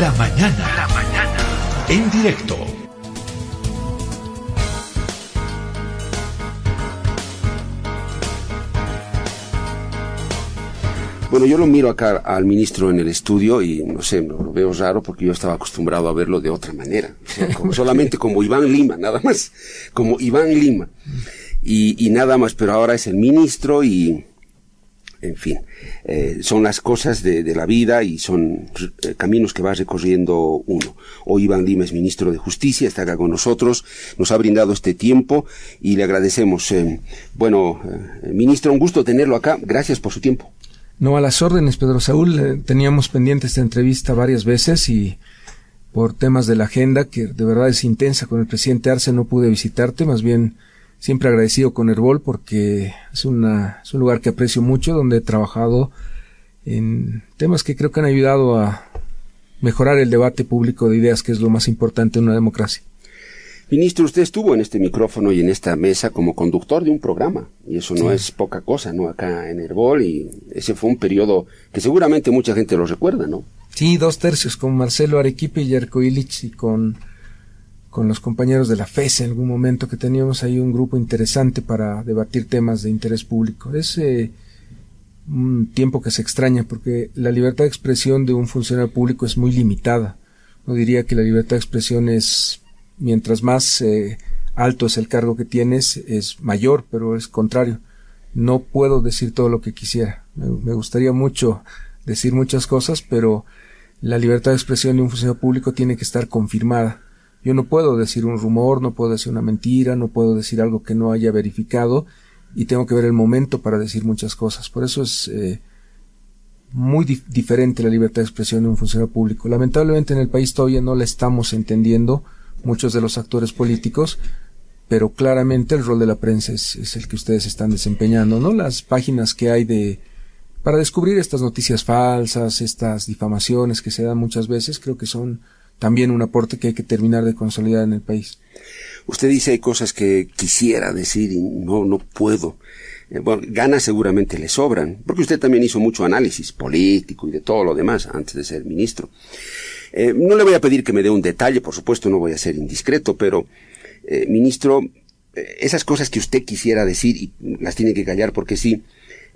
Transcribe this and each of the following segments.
La mañana. La mañana. En directo. Bueno, yo lo miro acá al ministro en el estudio y no sé, lo veo raro porque yo estaba acostumbrado a verlo de otra manera. como, solamente como Iván Lima, nada más. Como Iván Lima. Y, y nada más, pero ahora es el ministro y, en fin, eh, son las cosas de, la vida y son eh, caminos que va recorriendo uno. Hoy Iván Lima es ministro de Justicia, está acá con nosotros, nos ha brindado este tiempo y le agradecemos. Eh, bueno, eh, ministro, un gusto tenerlo acá. Gracias por su tiempo. No, a las órdenes, Pedro Saúl. Teníamos pendiente esta entrevista varias veces y por temas de la agenda, que de verdad es intensa con el presidente Arce, no pude visitarte, más bien siempre agradecido con Herbol porque es, una, es un lugar que aprecio mucho, donde he trabajado en temas que creo que han ayudado a mejorar el debate público de ideas, que es lo más importante en una democracia. Ministro, usted estuvo en este micrófono y en esta mesa como conductor de un programa, y eso no sí. es poca cosa, ¿no? Acá en Herbol, y ese fue un periodo que seguramente mucha gente lo recuerda, ¿no? Sí, dos tercios, con Marcelo Arequipe y Yerko Illich, y con, con los compañeros de la FES en algún momento, que teníamos ahí un grupo interesante para debatir temas de interés público. Es eh, un tiempo que se extraña, porque la libertad de expresión de un funcionario público es muy limitada. No diría que la libertad de expresión es mientras más eh, alto es el cargo que tienes, es mayor, pero es contrario. No puedo decir todo lo que quisiera. Me, me, gustaría mucho decir muchas cosas, pero la libertad de expresión de un funcionario público tiene que estar confirmada. Yo no puedo decir un rumor, no puedo decir una mentira, no puedo decir algo que no haya verificado y tengo que ver el momento para decir muchas cosas. Por eso es eh, muy di diferente la libertad de expresión de un funcionario público. Lamentablemente en el país todavía no la estamos entendiendo muchos de los actores políticos, pero claramente el rol de la prensa es, el que ustedes están desempeñando, ¿no? Las páginas que hay de para descubrir estas noticias falsas, estas difamaciones que se dan muchas veces, creo que son también un aporte que hay que terminar de consolidar en el país. Usted dice hay cosas que quisiera decir y no no puedo. Eh, bueno, ganas seguramente le sobran, porque usted también hizo mucho análisis político y de todo lo demás antes de ser ministro. Eh, no le voy a pedir que me dé un detalle, por supuesto no voy a ser indiscreto, pero, eh, ministro, esas cosas que usted quisiera decir y las tiene que callar porque sí,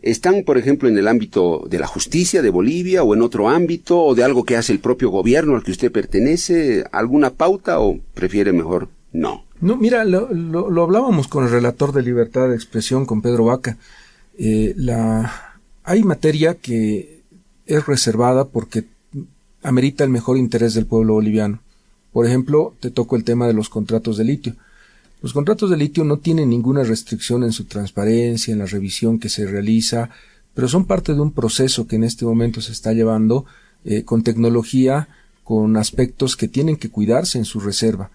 están, por ejemplo, en el ámbito de la justicia de Bolivia o en otro ámbito o de algo que hace el propio gobierno al que usted pertenece, alguna pauta o prefiere mejor no. No, mira, lo, hablábamos con el relator de libertad de expresión, con Pedro Vaca. Eh, la, hay materia que es reservada porque amerita el mejor interés del pueblo boliviano. Por ejemplo, te toco el tema de los contratos de litio. Los contratos de litio no tienen ninguna restricción en su transparencia, en la revisión que se realiza, pero son parte de un proceso que en este momento se está llevando eh, con tecnología, con aspectos que tienen que cuidarse en su reserva.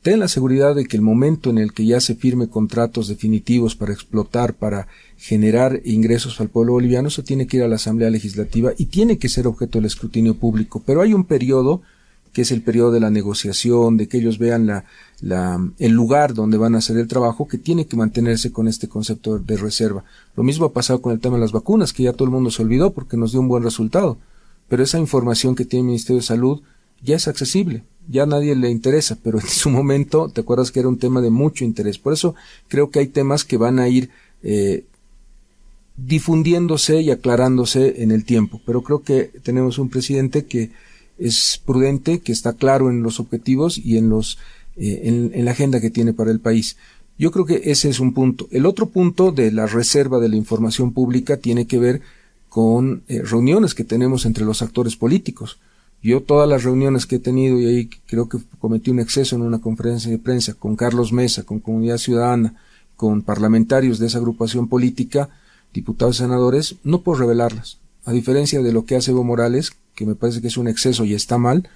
Ten la seguridad de que el momento en el que ya se firme contratos definitivos para explotar, para generar ingresos al pueblo boliviano, eso tiene que ir a la Asamblea Legislativa y tiene que ser objeto del escrutinio público. Pero hay un periodo que es el periodo de la negociación, de que ellos vean la, la, el lugar donde van a hacer el trabajo, que tiene que mantenerse con este concepto de reserva. Lo mismo ha pasado con el tema de las vacunas, que ya todo el mundo se olvidó porque nos dio un buen resultado. Pero esa información que tiene el Ministerio de Salud ya es accesible, ya a nadie le interesa, pero en su momento, te acuerdas que era un tema de mucho interés. Por eso creo que hay temas que van a ir eh, difundiéndose y aclarándose en el tiempo. Pero creo que tenemos un presidente que es prudente, que está claro en los objetivos y en los eh, en, la agenda que tiene para el país. Yo creo que ese es un punto. El otro punto de la reserva de la información pública tiene que ver con eh, reuniones que tenemos entre los actores políticos. Yo todas las reuniones que he tenido, y ahí creo que cometí un exceso en una conferencia de prensa con Carlos Mesa, con Comunidad Ciudadana, con parlamentarios de esa agrupación política, diputados y senadores, no puedo revelarlas. A diferencia de lo que hace Evo Morales, que me parece que es un exceso y está mal,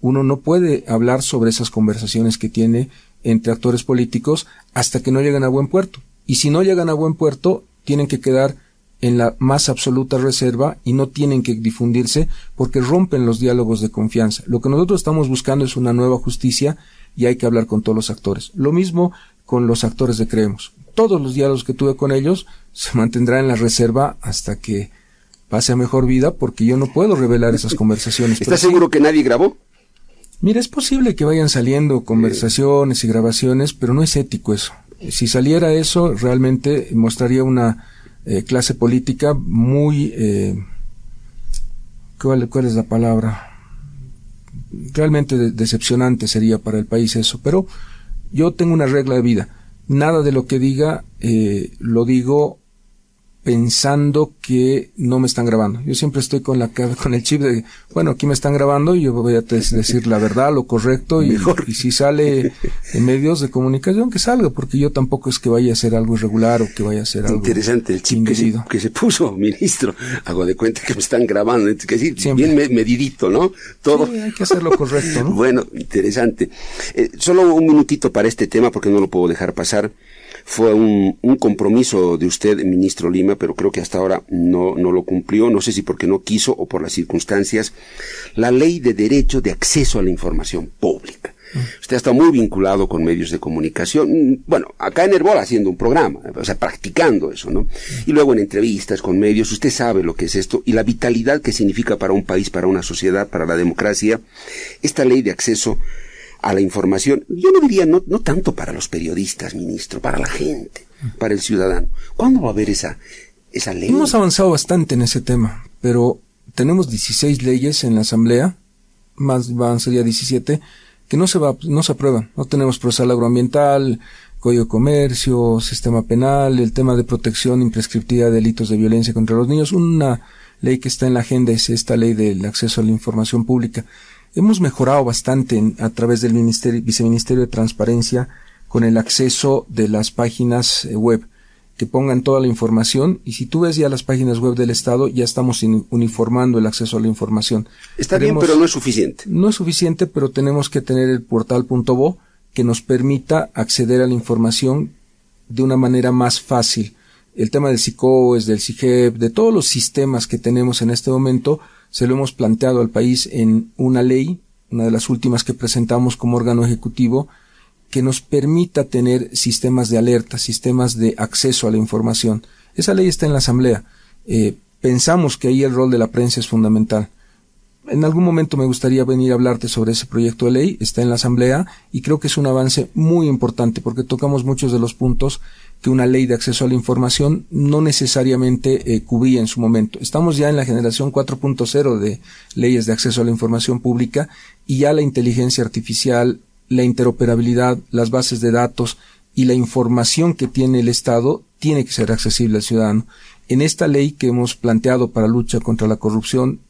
uno no puede hablar sobre esas conversaciones que tiene entre actores políticos hasta que no llegan a buen puerto. Y si no llegan a buen puerto, tienen que quedar en la más absoluta reserva y no tienen que difundirse porque rompen los diálogos de confianza. Lo que nosotros estamos buscando es una nueva justicia y hay que hablar con todos los actores. Lo mismo con los actores de Creemos. Todos los diálogos que tuve con ellos se mantendrán en la reserva hasta que pase a mejor vida porque yo no puedo revelar esas conversaciones. ¿Estás seguro que nadie grabó? Mira, es posible que vayan saliendo conversaciones y grabaciones, pero no es ético eso. Si saliera eso, realmente mostraría una eh, clase política muy... Eh, ¿cuál, ¿Cuál es la palabra? Realmente decepcionante sería para el país eso, pero yo tengo una regla de vida. Nada de lo que diga eh, lo digo pensando que no me están grabando. Yo siempre estoy con la con el chip de, bueno, aquí me están grabando y yo voy a decir la verdad, lo correcto y, y, si sale en medios de comunicación que salga, porque yo tampoco es que vaya a hacer algo irregular o que vaya a hacer algo interesante el chip que se, que se, puso, ministro. Hago de cuenta que me están grabando, que sí, bien medidito, ¿no? Todo. hay que hacer lo correcto, ¿no? bueno, interesante. Eh, solo un minutito para este tema porque no lo puedo dejar pasar fue un, un, compromiso de usted, ministro Lima, pero creo que hasta ahora no, no lo cumplió, no sé si porque no quiso o por las circunstancias, la ley de derecho de acceso a la información pública. Usted está muy vinculado con medios de comunicación, bueno, acá en Herbol haciendo un programa, o sea, practicando eso, ¿no? Y luego en entrevistas con medios, usted sabe lo que es esto y la vitalidad que significa para un país, para una sociedad, para la democracia, esta ley de acceso a la información, yo no diría no, no tanto para los periodistas, ministro, para la gente, para el ciudadano. ¿Cuándo va a haber esa, esa ley? Hemos avanzado bastante en ese tema, pero tenemos 16 leyes en la Asamblea, más van sería 17, que no se, va, no se aprueban. No tenemos procesal agroambiental, Código de Comercio, sistema penal, el tema de protección imprescriptiva de delitos de violencia contra los niños. Una ley que está en la agenda es esta ley del acceso a la información pública. Hemos mejorado bastante a través del Ministerio, Viceministerio de Transparencia con el acceso de las páginas eh, web que pongan toda la información y si tú ves ya las páginas web del Estado ya estamos uniformando el acceso a la información. Está bien, pero no es suficiente. No es suficiente, pero tenemos que tener el portal.bo que nos permita acceder a la información de una manera más fácil. El tema del es del CIGEP, de todos los sistemas que tenemos en este momento, se lo hemos planteado al país en una ley, una de las últimas que presentamos como órgano ejecutivo, que nos permita tener sistemas de alerta, sistemas de acceso a la información. Esa ley está en la Asamblea. Eh, pensamos que ahí el rol de la prensa es fundamental. En algún momento me gustaría venir a hablarte sobre ese proyecto de ley, está en la Asamblea y creo que es un avance muy importante porque tocamos muchos de los puntos que una ley de acceso a la información no necesariamente eh, cubría en su momento. Estamos ya en la generación 4.0 de leyes de acceso a la información pública y ya la inteligencia artificial, la interoperabilidad, las bases de datos y la información que tiene el Estado tiene que ser accesible al ciudadano. En esta ley que hemos planteado para lucha contra la corrupción,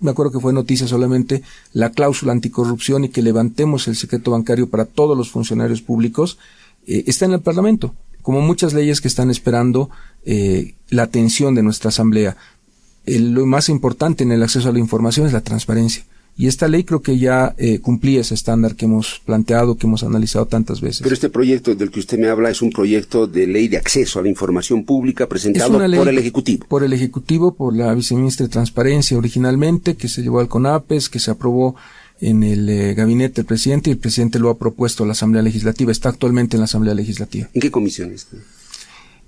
me acuerdo que fue noticia solamente la cláusula anticorrupción y que levantemos el secreto bancario para todos los funcionarios públicos, eh, está en el Parlamento como muchas leyes que están esperando eh, la atención de nuestra Asamblea. lo más importante en el acceso a la información es la transparencia. Y esta ley creo que ya eh, cumplía ese estándar que hemos planteado, que hemos analizado tantas veces. Pero este proyecto del que usted me habla es un proyecto de ley de acceso a la información pública presentado por el Ejecutivo. Por el Ejecutivo, por la viceministra de Transparencia originalmente, que se llevó al CONAPES, que se aprobó en el eh, gabinete del presidente y el presidente lo ha propuesto a la Asamblea Legislativa. Está actualmente en la Asamblea Legislativa. ¿En qué comisión está?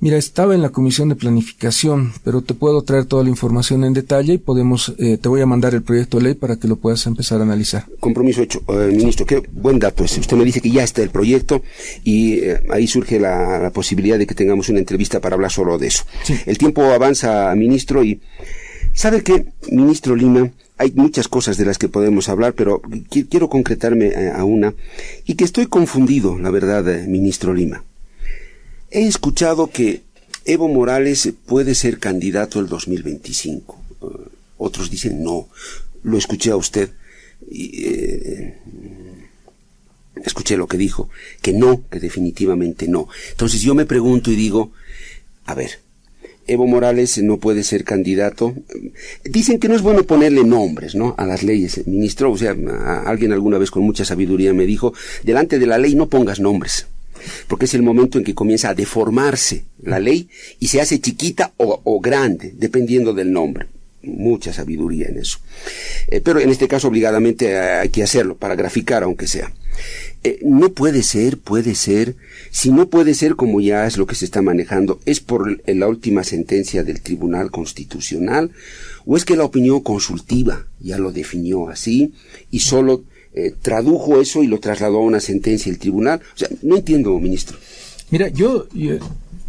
Mira, estaba en la comisión de planificación, pero te puedo traer toda la información en detalle y podemos, eh, te voy a mandar el proyecto de ley para que lo puedas empezar a analizar. Compromiso hecho. Eh, ministro, qué buen dato ese. Usted me dice que ya está el proyecto y ahí surge la, posibilidad de que tengamos una entrevista para hablar solo de eso. El tiempo avanza, ministro, y ¿sabe qué, ministro Lima? Hay muchas cosas de las que podemos hablar, pero quiero concretarme eh, a una y que estoy confundido, la verdad, eh, ministro Lima. He escuchado que Evo Morales puede ser candidato el 2025. Eh, otros dicen no. Lo escuché a usted. Y, escuché lo que dijo, que no, que definitivamente no. Entonces yo me pregunto y digo, a ver, Evo Morales no puede ser candidato. Dicen que no es bueno ponerle nombres, ¿no? A las leyes, ministro. O sea, alguien alguna vez con mucha sabiduría me dijo, delante de la ley no pongas nombres. Porque es el momento en que comienza a deformarse la ley y se hace chiquita o, grande, dependiendo del nombre. Mucha sabiduría en eso. Eh, pero en este caso obligadamente hay que hacerlo, para graficar aunque sea. eh, no puede ser, puede ser, si no puede ser como ya es lo que se está manejando, es por la última sentencia del Tribunal Constitucional, o es que la opinión consultiva ya lo definió así y solo eh, tradujo eso y lo trasladó a una sentencia del tribunal. O sea, no entiendo, ministro. Mira, yo,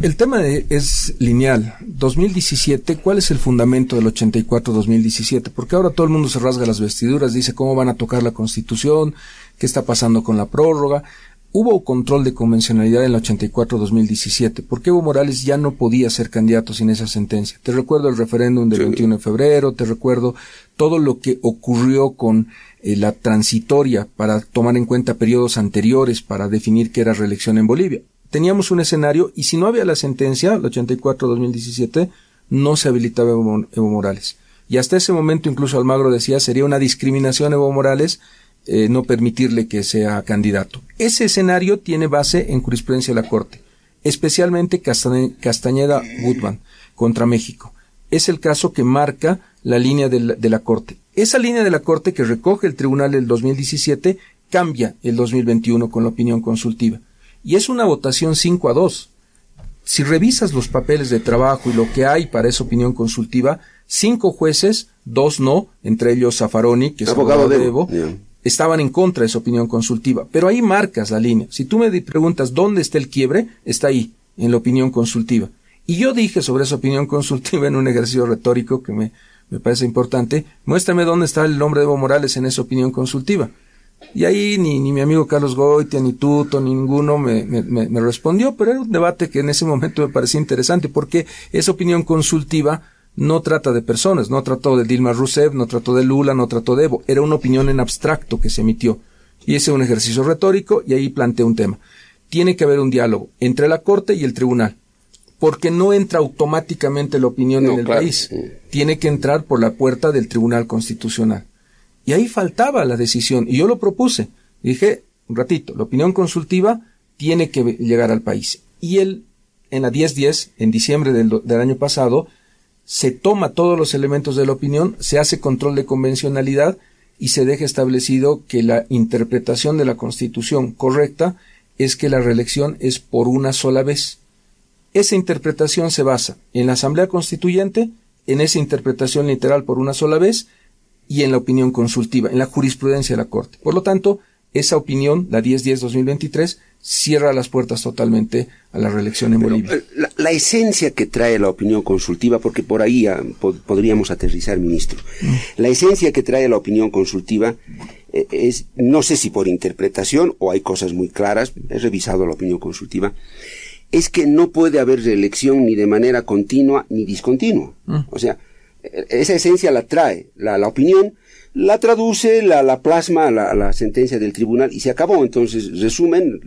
el tema es lineal. 2017, ¿cuál es el fundamento del 84-2017? Porque ahora todo el mundo se rasga las vestiduras, dice cómo van a tocar la Constitución, qué está pasando con la prórroga. Hubo control de convencionalidad en el 84-2017. ¿Por qué Evo Morales ya no podía ser candidato sin esa sentencia? Te recuerdo el referéndum del 21 de febrero, te recuerdo todo lo que ocurrió con eh, la transitoria para tomar en cuenta periodos anteriores para definir qué era reelección en Bolivia teníamos un escenario y si no había la sentencia, el 84-2017, no se habilitaba Evo, Morales. Y hasta ese momento incluso Almagro decía sería una discriminación Evo Morales eh, no permitirle que sea candidato. Ese escenario tiene base en jurisprudencia de la Corte, especialmente Castañeda Gutman contra México. Es el caso que marca la línea de la, de la Corte. Esa línea de la Corte que recoge el Tribunal del 2017 cambia el 2021 con la opinión consultiva y es una votación 5 a 2. Si revisas los papeles de trabajo y lo que hay para esa opinión consultiva, cinco jueces, dos no, entre ellos Zaffaroni, que es abogado, de Evo, estaban en contra de esa opinión consultiva. Pero ahí marcas la línea. Si tú me preguntas dónde está el quiebre, está ahí, en la opinión consultiva. Y yo dije sobre esa opinión consultiva en un ejercicio retórico que me, me parece importante, muéstrame dónde está el nombre de Evo Morales en esa opinión consultiva. Y ahí ni, ni mi amigo Carlos Goitia, ni Tuto, ninguno me, me, me, respondió, pero era un debate que en ese momento me parecía interesante porque esa opinión consultiva no trata de personas, no trató de Dilma Rousseff, no trató de Lula, no trató de Evo, era una opinión en abstracto que se emitió. Y ese es un ejercicio retórico y ahí planteé un tema. Tiene que haber un diálogo entre la Corte y el Tribunal, porque no entra automáticamente la opinión en el país, tiene que entrar por la puerta del Tribunal Constitucional. Y ahí faltaba la decisión. Y yo lo propuse. Dije, un ratito, la opinión consultiva tiene que llegar al país. Y él, en la 10-10, en diciembre del, del año pasado, se toma todos los elementos de la opinión, se hace control de convencionalidad y se deja establecido que la interpretación de la Constitución correcta es que la reelección es por una sola vez. Esa interpretación se basa en la Asamblea Constituyente, en esa interpretación literal por una sola vez, y en la opinión consultiva, en la jurisprudencia de la Corte. Por lo tanto, esa opinión, la 1010-2023, cierra las puertas totalmente a la reelección en Bolivia. Eh, la, esencia que trae la opinión consultiva, porque por ahí ah, podríamos aterrizar, ministro, mm. la esencia que trae la opinión consultiva eh, es, no sé si por interpretación o hay cosas muy claras, he revisado la opinión consultiva, es que no puede haber reelección ni de manera continua ni discontinua. Mm. O sea, esa esencia la trae, la, la opinión, la traduce, la, la plasma la, la, sentencia del tribunal y se acabó. Entonces, resumen,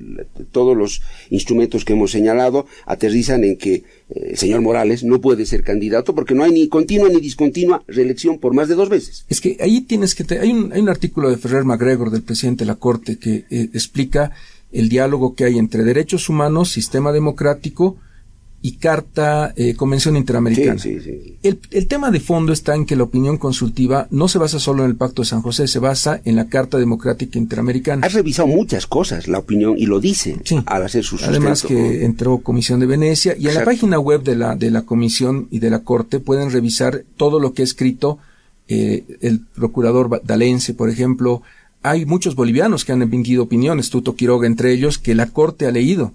todos los instrumentos que hemos señalado aterrizan en que eh, el señor Morales no puede ser candidato porque no hay ni continua ni discontinua reelección por más de dos veces. Es que ahí tienes que... hay, un, hay un artículo de Ferrer MacGregor, del presidente de la Corte, que eh, explica el diálogo que hay entre derechos humanos, sistema democrático, y Carta eh, Convención Interamericana. El, el, tema de fondo está en que la opinión consultiva no se basa solo en el Pacto de San José, se basa en la Carta Democrática Interamericana. Has revisado muchas cosas, la opinión, y lo dice al hacer su sustento. Además que entró Comisión de Venecia, y en la página web de la, de la Comisión y de la Corte pueden revisar todo lo que ha escrito eh, el procurador Dalense, por ejemplo. Hay muchos bolivianos que han emitido opiniones, Tuto Quiroga entre ellos, que la Corte ha leído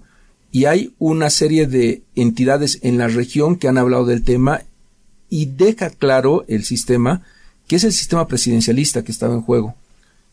y hay una serie de entidades en la región que han hablado del tema y deja claro el sistema que es el sistema presidencialista que estaba en juego.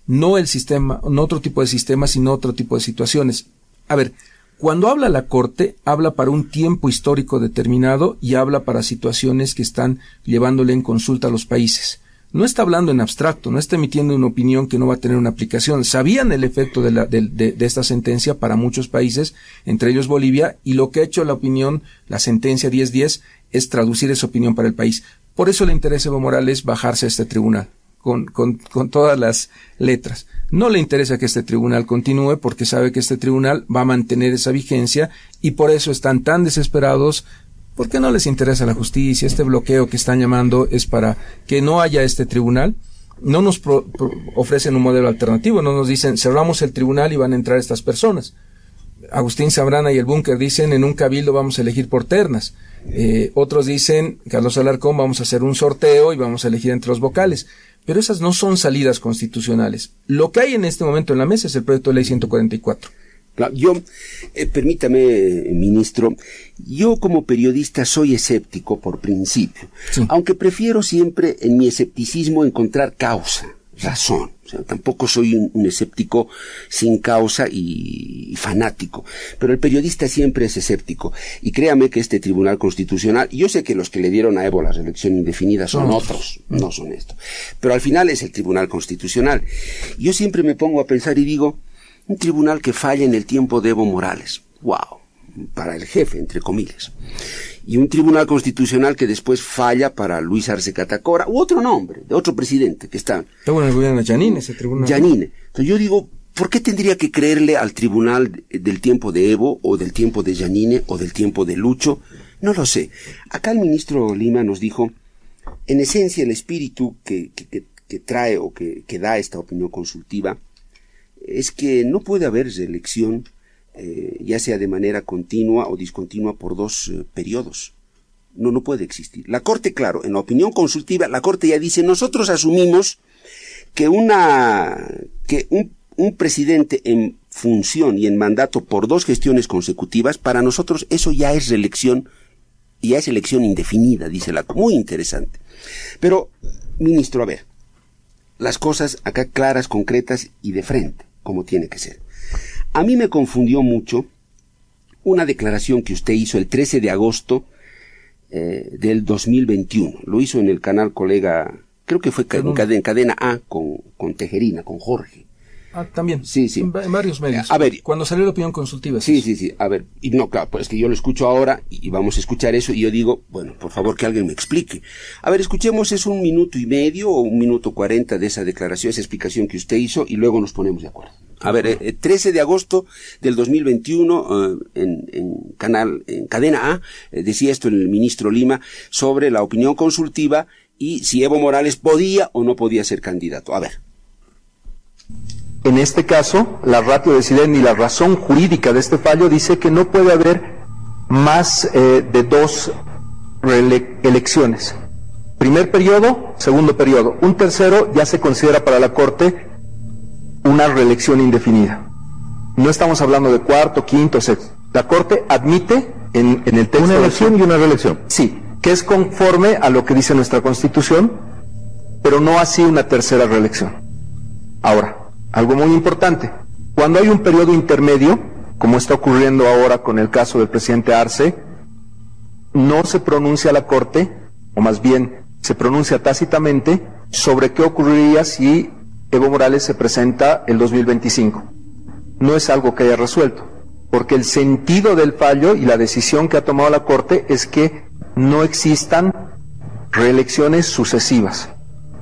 No el sistema, no otro tipo de sistema, sino otro tipo de situaciones. A ver, cuando habla la Corte, habla para un tiempo histórico determinado y habla para situaciones que están llevándole en consulta a los países no está hablando en abstracto, no está emitiendo una opinión que no va a tener una aplicación. Sabían el efecto de, la, de, esta sentencia para muchos países, entre ellos Bolivia, y lo que ha hecho la opinión, la sentencia 1010, es traducir esa opinión para el país. Por eso le interesa Evo Morales bajarse a este tribunal, con, con, con todas las letras. No le interesa que este tribunal continúe porque sabe que este tribunal va a mantener esa vigencia y por eso están tan desesperados ¿Por qué no les interesa la justicia? Este bloqueo que están llamando es para que no haya este tribunal no nos ofrecen un modelo alternativo, no nos dicen cerramos el tribunal y van a entrar estas personas. Agustín Zambrana y el Búnker dicen en un cabildo vamos a elegir por ternas. Eh, otros dicen, Carlos Alarcón, vamos a hacer un sorteo y vamos a elegir entre los vocales. Pero esas no son salidas constitucionales. Lo que hay en este momento en la mesa es el proyecto de ley 144. Yo, eh, permítame, ministro, yo como periodista soy escéptico por principio, aunque prefiero siempre en mi escepticismo encontrar causa, razón. O sea, tampoco soy un, escéptico sin causa y, fanático, pero el periodista siempre es escéptico. Y créame que este Tribunal Constitucional, yo sé que los que le dieron a Evo la reelección indefinida son otros, no son estos, pero al final es el Tribunal Constitucional. Yo siempre me pongo a pensar y digo, un tribunal que falla en el tiempo de Evo Morales. ¡Wow! Para el jefe, entre comillas. Y un tribunal constitucional que después falla para Luis Arce Catacora, u otro nombre, de otro presidente que está. Está bueno el gobierno de Yanine, ese tribunal. Yanine. Entonces yo digo, ¿por qué tendría que creerle al tribunal del tiempo de Evo, o del tiempo de Yanine, o del tiempo de Lucho? No lo sé. Acá el ministro Lima nos dijo, en esencia el espíritu que, que, trae o que, que da esta opinión consultiva es que no puede haber reelección, eh, ya sea de manera continua o discontinua por dos eh, periodos. No, no puede existir. La Corte, claro, en la opinión consultiva, la Corte ya dice, nosotros asumimos que una, que un, un presidente en función y en mandato por dos gestiones consecutivas, para nosotros eso ya es reelección, ya es elección indefinida, dice la Muy interesante. Pero, ministro, a ver, las cosas acá claras, concretas y de frente como tiene que ser. A mí me confundió mucho una declaración que usted hizo el 13 de agosto eh, del 2021. Lo hizo en el canal colega, creo que fue en cadena, cadena, A con, con Tejerina, con Jorge. Ah, también. Sí, sí. En, varios medios. A ver. Cuando salió la opinión consultiva. Sí, sí, sí. A ver. Y no, claro, pues es que yo lo escucho ahora y vamos a escuchar eso y yo digo, bueno, por favor que alguien me explique. A ver, escuchemos, es un minuto y medio o un minuto cuarenta de esa declaración, esa explicación que usted hizo y luego nos ponemos de acuerdo. A ver, 13 eh, de agosto del 2021, eh, en, en, canal, en cadena A, eh, decía esto el ministro Lima sobre la opinión consultiva y si Evo Morales podía o no podía ser candidato. A ver. En este caso, la ratio de y la razón jurídica de este fallo dice que no puede haber más de dos elecciones. Primer periodo, segundo periodo. Un tercero ya se considera para la Corte una reelección indefinida. No estamos hablando de cuarto, quinto, sexto. La Corte admite en, el texto... Una elección y una reelección. Sí, que es conforme a lo que dice nuestra Constitución, pero no así una tercera reelección. Ahora, algo muy importante. Cuando hay un periodo intermedio, como está ocurriendo ahora con el caso del presidente Arce, no se pronuncia la Corte, o más bien se pronuncia tácitamente, sobre qué ocurriría si Evo Morales se presenta el 2025. No es algo que haya resuelto, porque el sentido del fallo y la decisión que ha tomado la Corte es que no existan reelecciones sucesivas.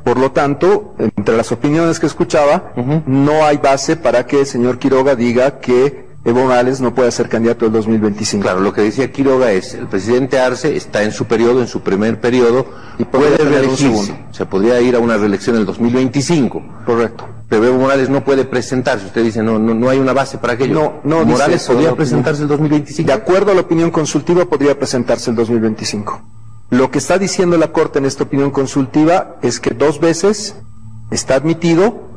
Por lo tanto, entre las opiniones que escuchaba, no hay base para que el señor Quiroga diga que Evo Morales no puede ser candidato del 2025. Claro, lo que decía Quiroga es, el presidente Arce está en su periodo, en su primer periodo, y puede reelegirse. Se podría ir a una reelección en el 2025. Correcto. Pero Evo Morales no puede presentarse. Usted dice, no, no, no hay una base para aquello. No, no. Morales podría presentarse el 2025. De acuerdo a la opinión consultiva, podría presentarse el 2025. Lo que está diciendo la Corte en esta opinión consultiva es que dos veces está admitido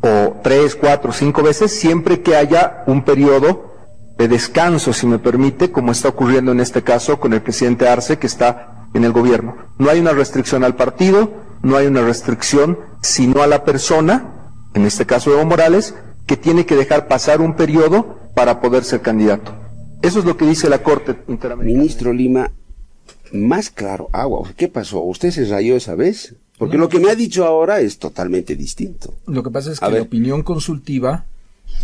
o tres, cuatro, cinco veces, siempre que haya un periodo de descanso, si me permite, como está ocurriendo en este caso con el presidente Arce, que está en el gobierno. No hay una restricción al partido, no hay una restricción sino a la persona, en este caso Evo Morales, que tiene que dejar pasar un periodo para poder ser candidato. Eso es lo que dice la Corte Interamericana. Ministro Lima, más claro, agua, ¿qué pasó? ¿Usted se rayó esa vez? Porque lo que me ha dicho ahora es totalmente distinto. Lo que pasa es que la opinión consultiva,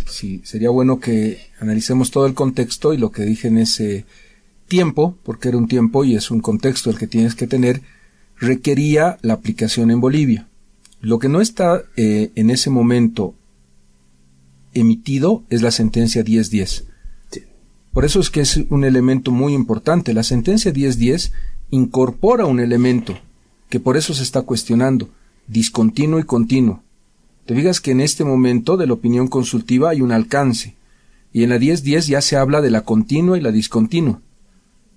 sí, sería bueno que analicemos todo el contexto y lo que dije en ese tiempo, porque era un tiempo y es un contexto el que tienes que tener, requería la aplicación en Bolivia. Lo que no está eh, en ese momento emitido es la sentencia 1010. Por eso es que es un elemento muy importante. La sentencia 1010 incorpora un elemento que por eso se está cuestionando, discontinuo y continuo. Te fijas que en este momento de la opinión consultiva hay un alcance, y en la 1010 ya se habla de la continua y la discontinua.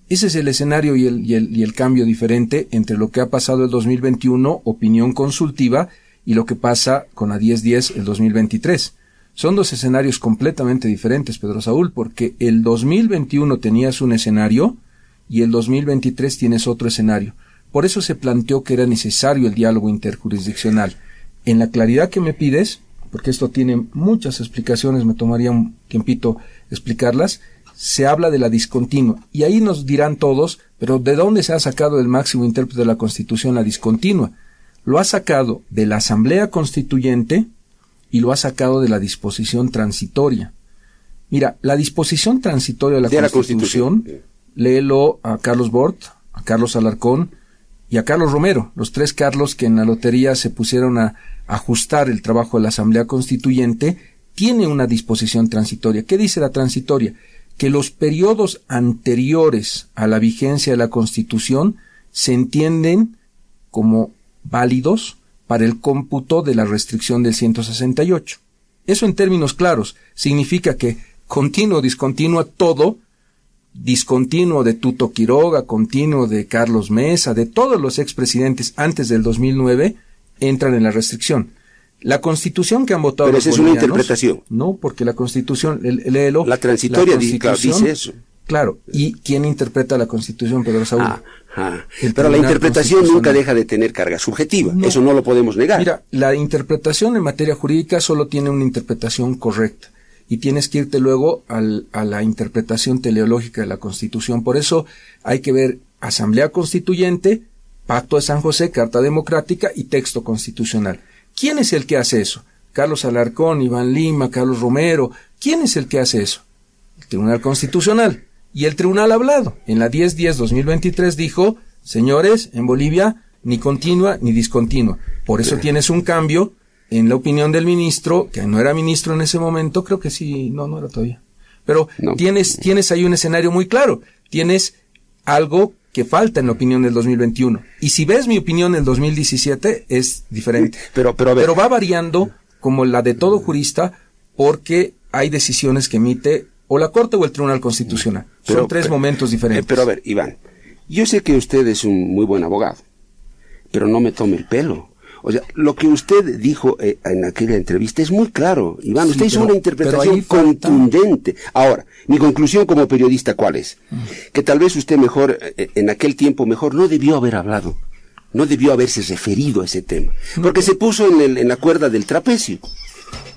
Ese es el escenario y el, y el, y el cambio diferente entre lo que ha pasado el 2021, opinión consultiva, y lo que pasa con la 1010 el 2023. Son dos escenarios completamente diferentes, Pedro Saúl, porque el 2021 tenías un escenario y el 2023 tienes otro escenario. Por eso se planteó que era necesario el diálogo interjurisdiccional. En la claridad que me pides, porque esto tiene muchas explicaciones, me tomaría un tiempito explicarlas, se habla de la discontinua. Y ahí nos dirán todos, pero ¿de dónde se ha sacado el máximo intérprete de la Constitución la discontinua? Lo ha sacado de la Asamblea Constituyente y lo ha sacado de la disposición transitoria. Mira, la disposición transitoria de la, Constitución, léelo a Carlos Bort, a Carlos Alarcón y a Carlos Romero, los tres Carlos que en la lotería se pusieron a ajustar el trabajo de la Asamblea Constituyente, tiene una disposición transitoria. ¿Qué dice la transitoria? Que los periodos anteriores a la vigencia de la Constitución se entienden como válidos para el cómputo de la restricción del 168. Eso en términos claros significa que continuo, discontinuo, todo, discontinuo de Tuto Quiroga, continuo de Carlos Mesa, de todos los expresidentes antes del 2009, entran en la restricción. La constitución que han votado Pero esa es una interpretación. No, porque la constitución, léelo. La transitoria dice eso. Claro, ¿y quién interpreta la Constitución, Pedro Saúl? Ah, Pero la interpretación nunca deja de tener carga subjetiva, eso no lo podemos negar. Mira, la interpretación en materia jurídica solo tiene una interpretación correcta y tienes que irte luego al, a la interpretación teleológica de la Constitución. Por eso hay que ver Asamblea Constituyente, Pacto de San José, Carta Democrática y texto constitucional. ¿Quién es el que hace eso? Carlos Alarcón, Iván Lima, Carlos Romero. ¿Quién es el que hace eso? El Tribunal Constitucional. Y el tribunal ha hablado. En la 10-10-2023 dijo, señores, en Bolivia ni continua ni discontinua. Por eso tienes un cambio en la opinión del ministro, que no era ministro en ese momento, creo que sí, no, no era todavía. Pero tienes, tienes ahí un escenario muy claro. Tienes algo que falta en la opinión del 2021. Y si ves mi opinión del 2017, es diferente. Pero, pero, pero va variando como la de todo jurista porque hay decisiones que emite o la Corte o el Tribunal Constitucional. Son tres momentos diferentes. pero a ver, Iván, yo sé que usted es un muy buen abogado, pero no me tome el pelo. O sea, lo que usted dijo eh, en aquella entrevista es muy claro. Iván, usted hizo una interpretación contundente. Ahora, mi conclusión como periodista, ¿cuál es? Mm. Que tal vez usted mejor, eh, en aquel tiempo mejor, no debió haber hablado. No debió haberse referido a ese tema. Porque se puso en, el, en la cuerda del trapecio.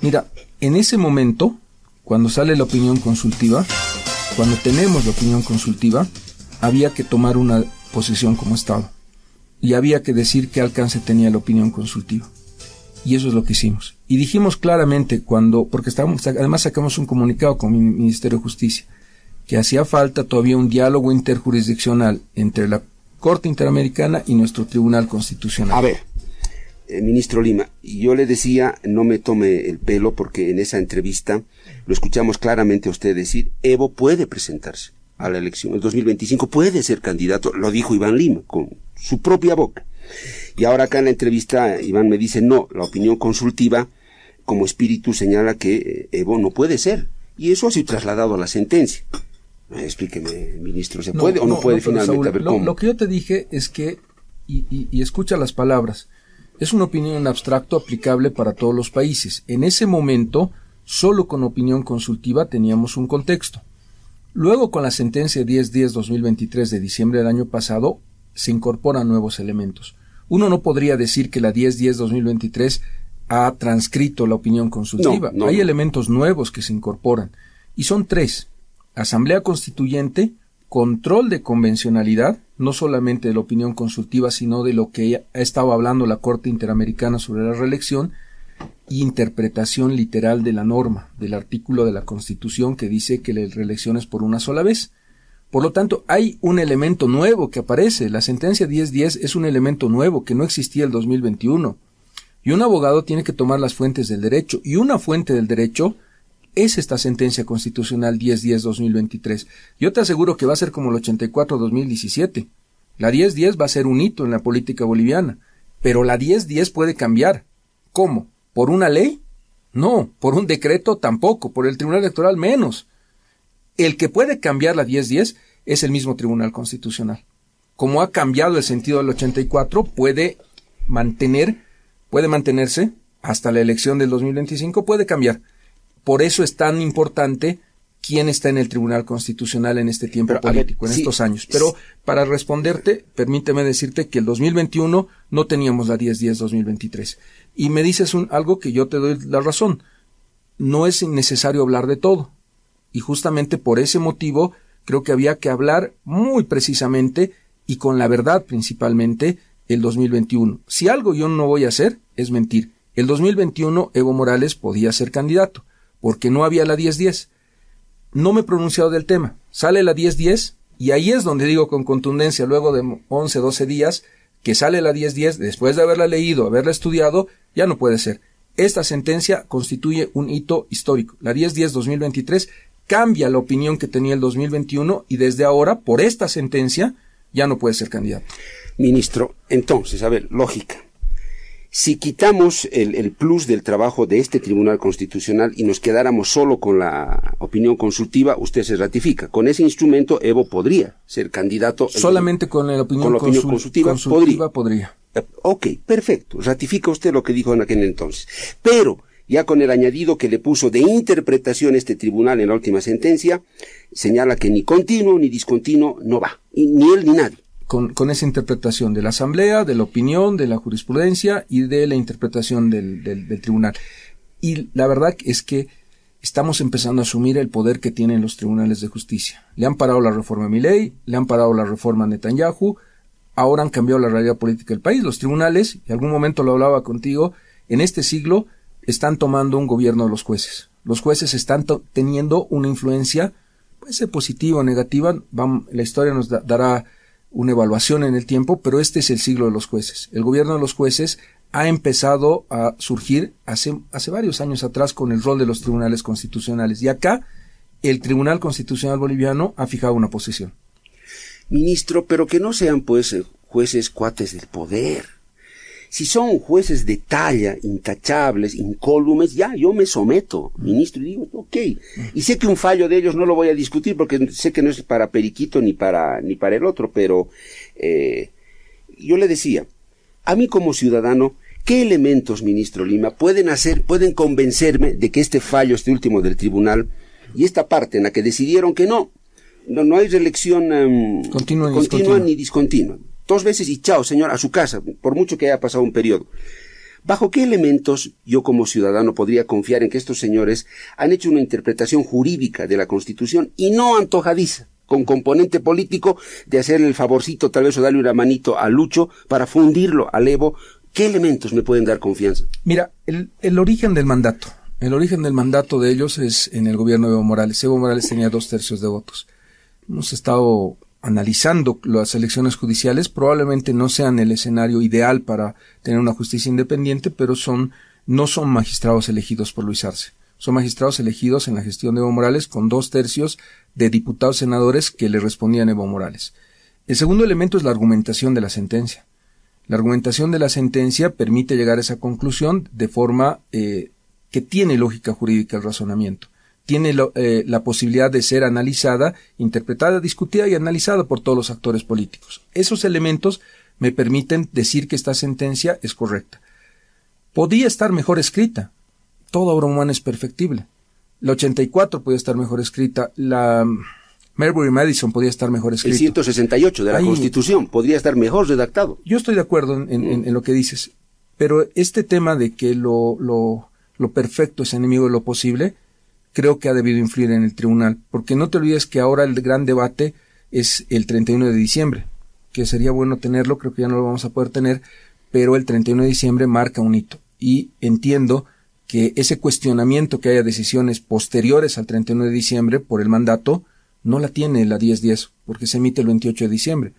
Mira, en ese momento, cuando sale la opinión consultiva, cuando tenemos la opinión consultiva, había que tomar una posición como Estado. Y había que decir qué alcance tenía la opinión consultiva. Y eso es lo que hicimos. Y dijimos claramente cuando, porque estábamos, además sacamos un comunicado con el Ministerio de Justicia, que hacía falta todavía un diálogo interjurisdiccional entre la Corte Interamericana y nuestro Tribunal Constitucional. A ver, eh, ministro Lima, yo le decía, no me tome el pelo porque en esa entrevista lo escuchamos claramente a usted decir, Evo puede presentarse a la elección. El 2025 puede ser candidato, lo dijo Iván Lima con su propia boca. Y ahora acá en la entrevista Iván me dice, no, la opinión consultiva como espíritu señala que eh, Evo no puede ser. Y eso ha sido trasladado a la sentencia. Explíqueme, ministro, ¿se puede o no, puede finalmente? lo, que yo te dije es que, y escucha las palabras, es una opinión en abstracto aplicable para todos los países. En ese momento, solo con opinión consultiva teníamos un contexto. Luego, con la sentencia 1010-2023 de diciembre del año pasado, se incorporan nuevos elementos. Uno no podría decir que la 1010-2023 ha transcrito la opinión consultiva. Hay elementos nuevos que se incorporan. Y son tres. Asamblea Constituyente, control de convencionalidad, no solamente de la opinión consultiva, sino de lo que ha estado hablando la Corte Interamericana sobre la reelección, interpretación literal de la norma, del artículo de la Constitución que dice que la reelección es por una sola vez. Por lo tanto, hay un elemento nuevo que aparece. La sentencia 1010 es un elemento nuevo que no existía el 2021. Y un abogado tiene que tomar las fuentes del derecho. Y una fuente del derecho es esta sentencia constitucional 1010-2023. Yo te aseguro que va a ser como el 84-2017. La 1010 va a ser un hito en la política boliviana. Pero la 1010 puede cambiar. ¿Cómo? ¿Por una ley? No. ¿Por un decreto? Tampoco. ¿Por el Tribunal Electoral? Menos. El que puede cambiar la 1010 es el mismo Tribunal Constitucional. Como ha cambiado el sentido del 84, puede mantener, puede mantenerse hasta la elección del 2025, puede cambiar. Por eso es tan importante quién está en el Tribunal Constitucional en este tiempo político, en estos años. Pero para responderte, permíteme decirte que el 2021 no teníamos la 10-10-2023. Y me dices un, algo que yo te doy la razón. No es necesario hablar de todo. Y justamente por ese motivo creo que había que hablar muy precisamente y con la verdad principalmente el 2021. Si algo yo no voy a hacer es mentir. El 2021 Evo Morales podía ser candidato porque no había la 10-10. No me he pronunciado del tema. Sale la 10-10 y ahí es donde digo con contundencia, luego de 11, 12 días, que sale la 10-10, después de haberla leído, haberla estudiado, ya no puede ser. Esta sentencia constituye un hito histórico. La 10-10-2023 cambia la opinión que tenía el 2021 y desde ahora, por esta sentencia, ya no puede ser candidato. Ministro, entonces, a ver, lógica. Si quitamos el, plus del trabajo de este Tribunal Constitucional y nos quedáramos solo con la opinión consultiva, usted se ratifica. Con ese instrumento, Evo podría ser candidato. Solamente con la opinión, consultiva, podría. podría. Eh, ok, perfecto. Ratifica usted lo que dijo en aquel entonces. Pero, ya con el añadido que le puso de interpretación este tribunal en la última sentencia, señala que ni continuo ni discontinuo no va, ni él ni nadie con, esa interpretación de la Asamblea, de la opinión, de la jurisprudencia y de la interpretación del, del, tribunal. Y la verdad es que estamos empezando a asumir el poder que tienen los tribunales de justicia. Le han parado la reforma a Milei, le han parado la reforma a Netanyahu, ahora han cambiado la realidad política del país. Los tribunales, y algún momento lo hablaba contigo, en este siglo están tomando un gobierno de los jueces. Los jueces están teniendo una influencia, puede ser positiva o negativa, la historia nos dará una evaluación en el tiempo, pero este es el siglo de los jueces. El gobierno de los jueces ha empezado a surgir hace, hace varios años atrás con el rol de los tribunales constitucionales. Y acá el Tribunal Constitucional Boliviano ha fijado una posición. Ministro, pero que no sean pues jueces cuates del poder. Si son jueces de talla, intachables, incólumes, ya, yo me someto, ministro, y digo, ok. Y sé que un fallo de ellos no lo voy a discutir porque sé que no es para Periquito ni para, ni para el otro, pero eh, yo le decía, a mí como ciudadano, ¿qué elementos, ministro Lima, pueden hacer, pueden convencerme de que este fallo, este último del tribunal, y esta parte en la que decidieron que no, no, no hay reelección em, continua, ni discontinua dos veces y chao, señor, a su casa, por mucho que haya pasado un periodo. ¿Bajo qué elementos yo como ciudadano podría confiar en que estos señores han hecho una interpretación jurídica de la Constitución y no antojadiza, con componente político de hacerle el favorcito tal vez o darle una manito a Lucho para fundirlo al Evo? ¿Qué elementos me pueden dar confianza? Mira, el, el origen del mandato. El origen del mandato de ellos es en el gobierno de Evo Morales. Evo Morales tenía dos tercios de votos. Hemos estado analizando las elecciones judiciales probablemente no sean el escenario ideal para tener una justicia independiente, pero son no son magistrados elegidos por Luis Arce. Son magistrados elegidos en la gestión de Evo Morales con dos tercios de diputados senadores que le respondían Evo Morales. El segundo elemento es la argumentación de la sentencia. La argumentación de la sentencia permite llegar a esa conclusión de forma eh, que tiene lógica jurídica el razonamiento tiene eh, la posibilidad de ser analizada, interpretada, discutida y analizada por todos los actores políticos. Esos elementos me permiten decir que esta sentencia es correcta. Podía estar mejor escrita. Toda obra humana es perfectible. La 84 podía estar mejor escrita. La mm, Marbury Madison podía estar mejor escrita. El 168 de la Constitución podría estar mejor redactado. Yo estoy de acuerdo en, en, lo que dices. Pero este tema de que lo, lo, lo perfecto es enemigo de lo posible, creo que ha debido influir en el tribunal, porque no te olvides que ahora el gran debate es el 31 de diciembre, que sería bueno tenerlo, creo que ya no lo vamos a poder tener, pero el 31 de diciembre marca un hito y entiendo que ese cuestionamiento que haya decisiones posteriores al 31 de diciembre por el mandato no la tiene la 1010 porque se emite el 28 de diciembre.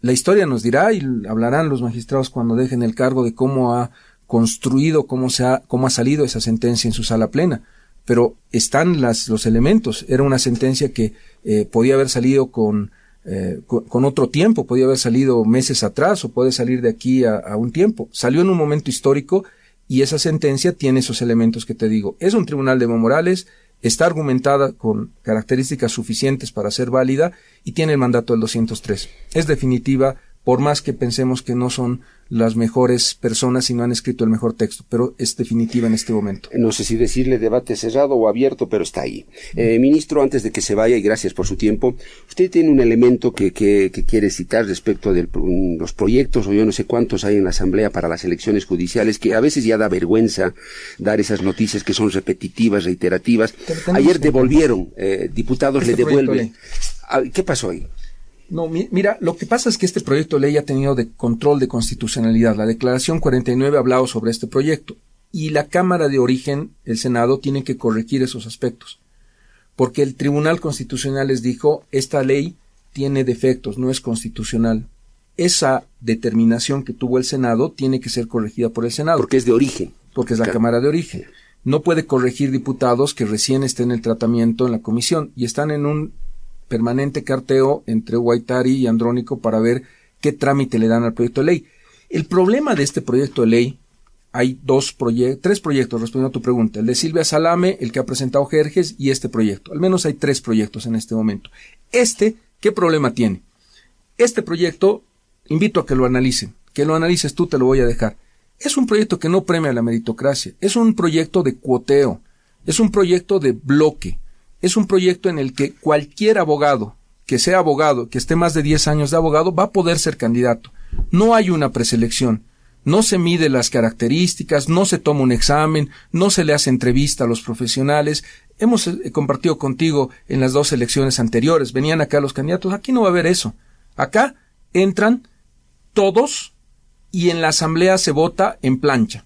La historia nos dirá y hablarán los magistrados cuando dejen el cargo de cómo ha construido, cómo se ha, cómo ha salido esa sentencia en su sala plena pero están las, los elementos. Era una sentencia que eh, podía haber salido con eh, con, otro tiempo, podía haber salido meses atrás o puede salir de aquí a, un tiempo. Salió en un momento histórico y esa sentencia tiene esos elementos que te digo. Es un tribunal de Evo Morales, está argumentada con características suficientes para ser válida y tiene el mandato del 203. Es definitiva, por más que pensemos que no son las mejores personas y no han escrito el mejor texto, pero es definitiva en este momento. No sé si decirle debate cerrado o abierto, pero está ahí. Eh, ministro, antes de que se vaya, y gracias por su tiempo, usted tiene un elemento que, que, quiere citar respecto de los proyectos, o yo no sé cuántos hay en la Asamblea para las elecciones judiciales, que a veces ya da vergüenza dar esas noticias que son repetitivas, reiterativas. Ayer devolvieron, eh, diputados le este devuelven. Ah, ¿Qué pasó ahí? No, mira, lo que pasa es que este proyecto de ley ha tenido de control de constitucionalidad. La declaración 49 ha hablado sobre este proyecto y la Cámara de Origen, el Senado, tiene que corregir esos aspectos. Porque el Tribunal Constitucional les dijo, esta ley tiene defectos, no es constitucional. Esa determinación que tuvo el Senado tiene que ser corregida por el Senado. Porque es de origen. Porque es la Cámara de Origen. No puede corregir diputados que recién estén en el tratamiento en la comisión y están en un permanente carteo entre Guaitari y Andrónico para ver qué trámite le dan al proyecto de ley. El problema de este proyecto de ley, hay dos proyectos, tres proyectos respondiendo a tu pregunta, el de Silvia Salame, el que ha presentado Jerjes y este proyecto. Al menos hay tres proyectos en este momento. Este, ¿qué problema tiene? Este proyecto, invito a que lo analicen, que lo analices tú, te lo voy a dejar. Es un proyecto que no premia la meritocracia, es un proyecto de cuoteo, es un proyecto de bloque, es un proyecto en el que cualquier abogado que sea abogado, que esté más de 10 años de abogado, va a poder ser candidato. No hay una preselección. No se mide las características, no se toma un examen, no se le hace entrevista a los profesionales. Hemos eh, compartido contigo en las dos elecciones anteriores, venían acá los candidatos, aquí no va a haber eso. Acá entran todos y en la asamblea se vota en plancha.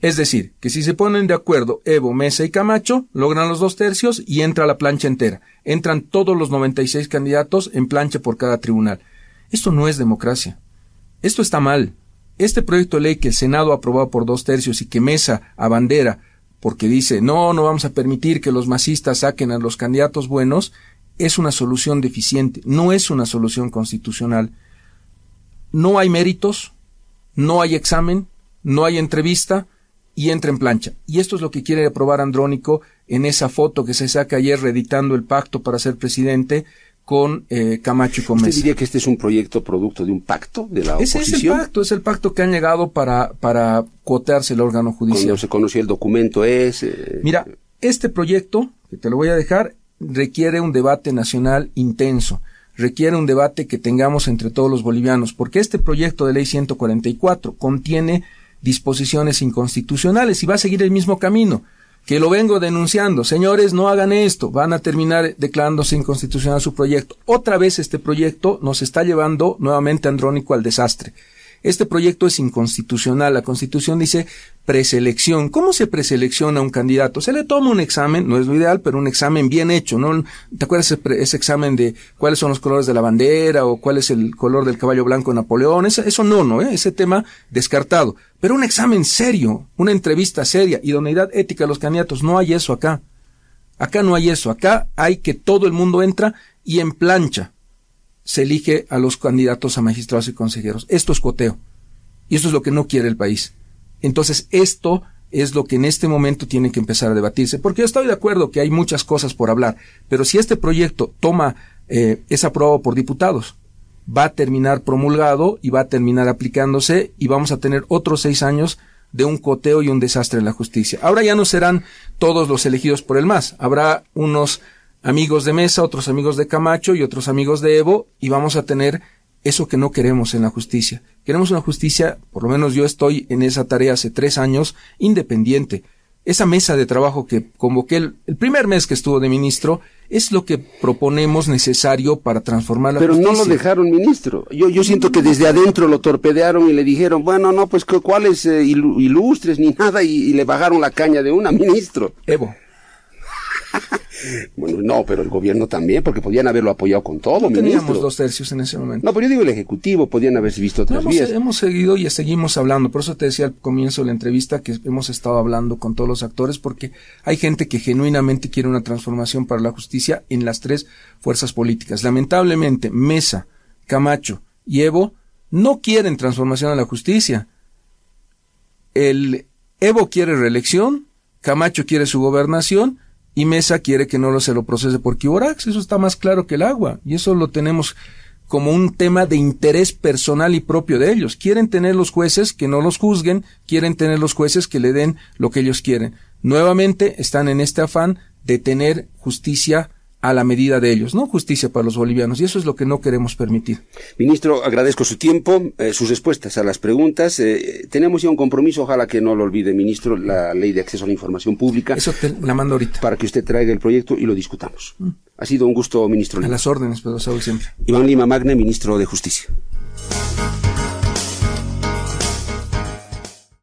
Es decir, que si se ponen de acuerdo Evo, Mesa y Camacho, logran los dos tercios y entra la plancha entera. Entran todos los 96 candidatos en plancha por cada tribunal. Esto no es democracia. Esto está mal. Este proyecto de ley que el Senado ha aprobado por dos tercios y que Mesa abandera porque dice no, no vamos a permitir que los masistas saquen a los candidatos buenos, es una solución deficiente, no es una solución constitucional. No hay méritos, no hay examen, no hay entrevista, y entra en plancha. Y esto es lo que quiere aprobar Andrónico en esa foto que se saca ayer reeditando el pacto para ser presidente con eh, Camacho y con ¿Usted diría que este es un proyecto producto de un pacto de la oposición? Ese es el pacto, es el pacto que han llegado para, para cuotearse el órgano judicial. Cuando se conoció el documento es... Eh, Mira, este proyecto, que te lo voy a dejar, requiere un debate nacional intenso requiere un debate que tengamos entre todos los bolivianos, porque este proyecto de ley 144 contiene disposiciones inconstitucionales y va a seguir el mismo camino que lo vengo denunciando. Señores, no hagan esto. Van a terminar declarándose inconstitucional su proyecto. Otra vez este proyecto nos está llevando nuevamente Andrónico al desastre. Este proyecto es inconstitucional. La Constitución dice preselección. ¿Cómo se preselecciona un candidato? Se le toma un examen, no es lo ideal, pero un examen bien hecho, ¿no? ¿Te acuerdas ese, examen de cuáles son los colores de la bandera o cuál es el color del caballo blanco de Napoleón? Eso, no, ¿no? ¿Eh? Ese tema descartado. Pero un examen serio, una entrevista seria, idoneidad ética de los candidatos, no hay eso acá. Acá no hay eso. Acá hay que todo el mundo entra y en plancha se elige a los candidatos a magistrados y consejeros. Esto es coteo. Y esto es lo que no quiere el país. Entonces, esto es lo que en este momento tiene que empezar a debatirse. Porque yo estoy de acuerdo que hay muchas cosas por hablar. Pero si este proyecto toma, eh, es aprobado por diputados, va a terminar promulgado y va a terminar aplicándose y vamos a tener otros seis años de un coteo y un desastre en la justicia. Ahora ya no serán todos los elegidos por el MAS. Habrá unos amigos de Mesa, otros amigos de Camacho y otros amigos de Evo, y vamos a tener eso que no queremos en la justicia. Queremos una justicia, por lo menos yo estoy en esa tarea hace tres años, independiente. Esa mesa de trabajo que convoqué el, primer mes que estuvo de ministro es lo que proponemos necesario para transformar la Pero justicia. Pero no lo dejaron ministro. Yo, yo siento que desde adentro lo torpedearon y le dijeron, bueno, no, pues cuáles eh, ilustres ni nada y, y le bajaron la caña de una ministro. Evo. Bueno, no, pero el gobierno también, porque podían haberlo apoyado con todo, no ministro. Teníamos dos tercios en ese momento. No, pero yo digo el Ejecutivo, podían haberse visto otras hemos, vías. hemos seguido y seguimos hablando. Por eso te decía al comienzo de la entrevista que hemos estado hablando con todos los actores, porque hay gente que genuinamente quiere una transformación para la justicia en las tres fuerzas políticas. Lamentablemente, Mesa, Camacho y Evo no quieren transformación a la justicia. El Evo quiere reelección, Camacho quiere su gobernación y Mesa quiere que no se lo procese por Kiborax. Eso está más claro que el agua. Y eso lo tenemos como un tema de interés personal y propio de ellos. Quieren tener los jueces que no los juzguen, quieren tener los jueces que le den lo que ellos quieren. Nuevamente están en este afán de tener justicia a la medida de ellos, no justicia para los bolivianos, y eso es lo que no queremos permitir. Ministro, agradezco su tiempo, eh, sus respuestas a las preguntas. Eh, tenemos ya un compromiso, ojalá que no lo olvide, ministro, la ley de acceso a la información pública. Eso te la mando ahorita. Para que usted traiga el proyecto y lo discutamos. Mm. Ha sido un gusto, ministro. A las órdenes, pero Saúl siempre. Iván Lima Magne, ministro de Justicia.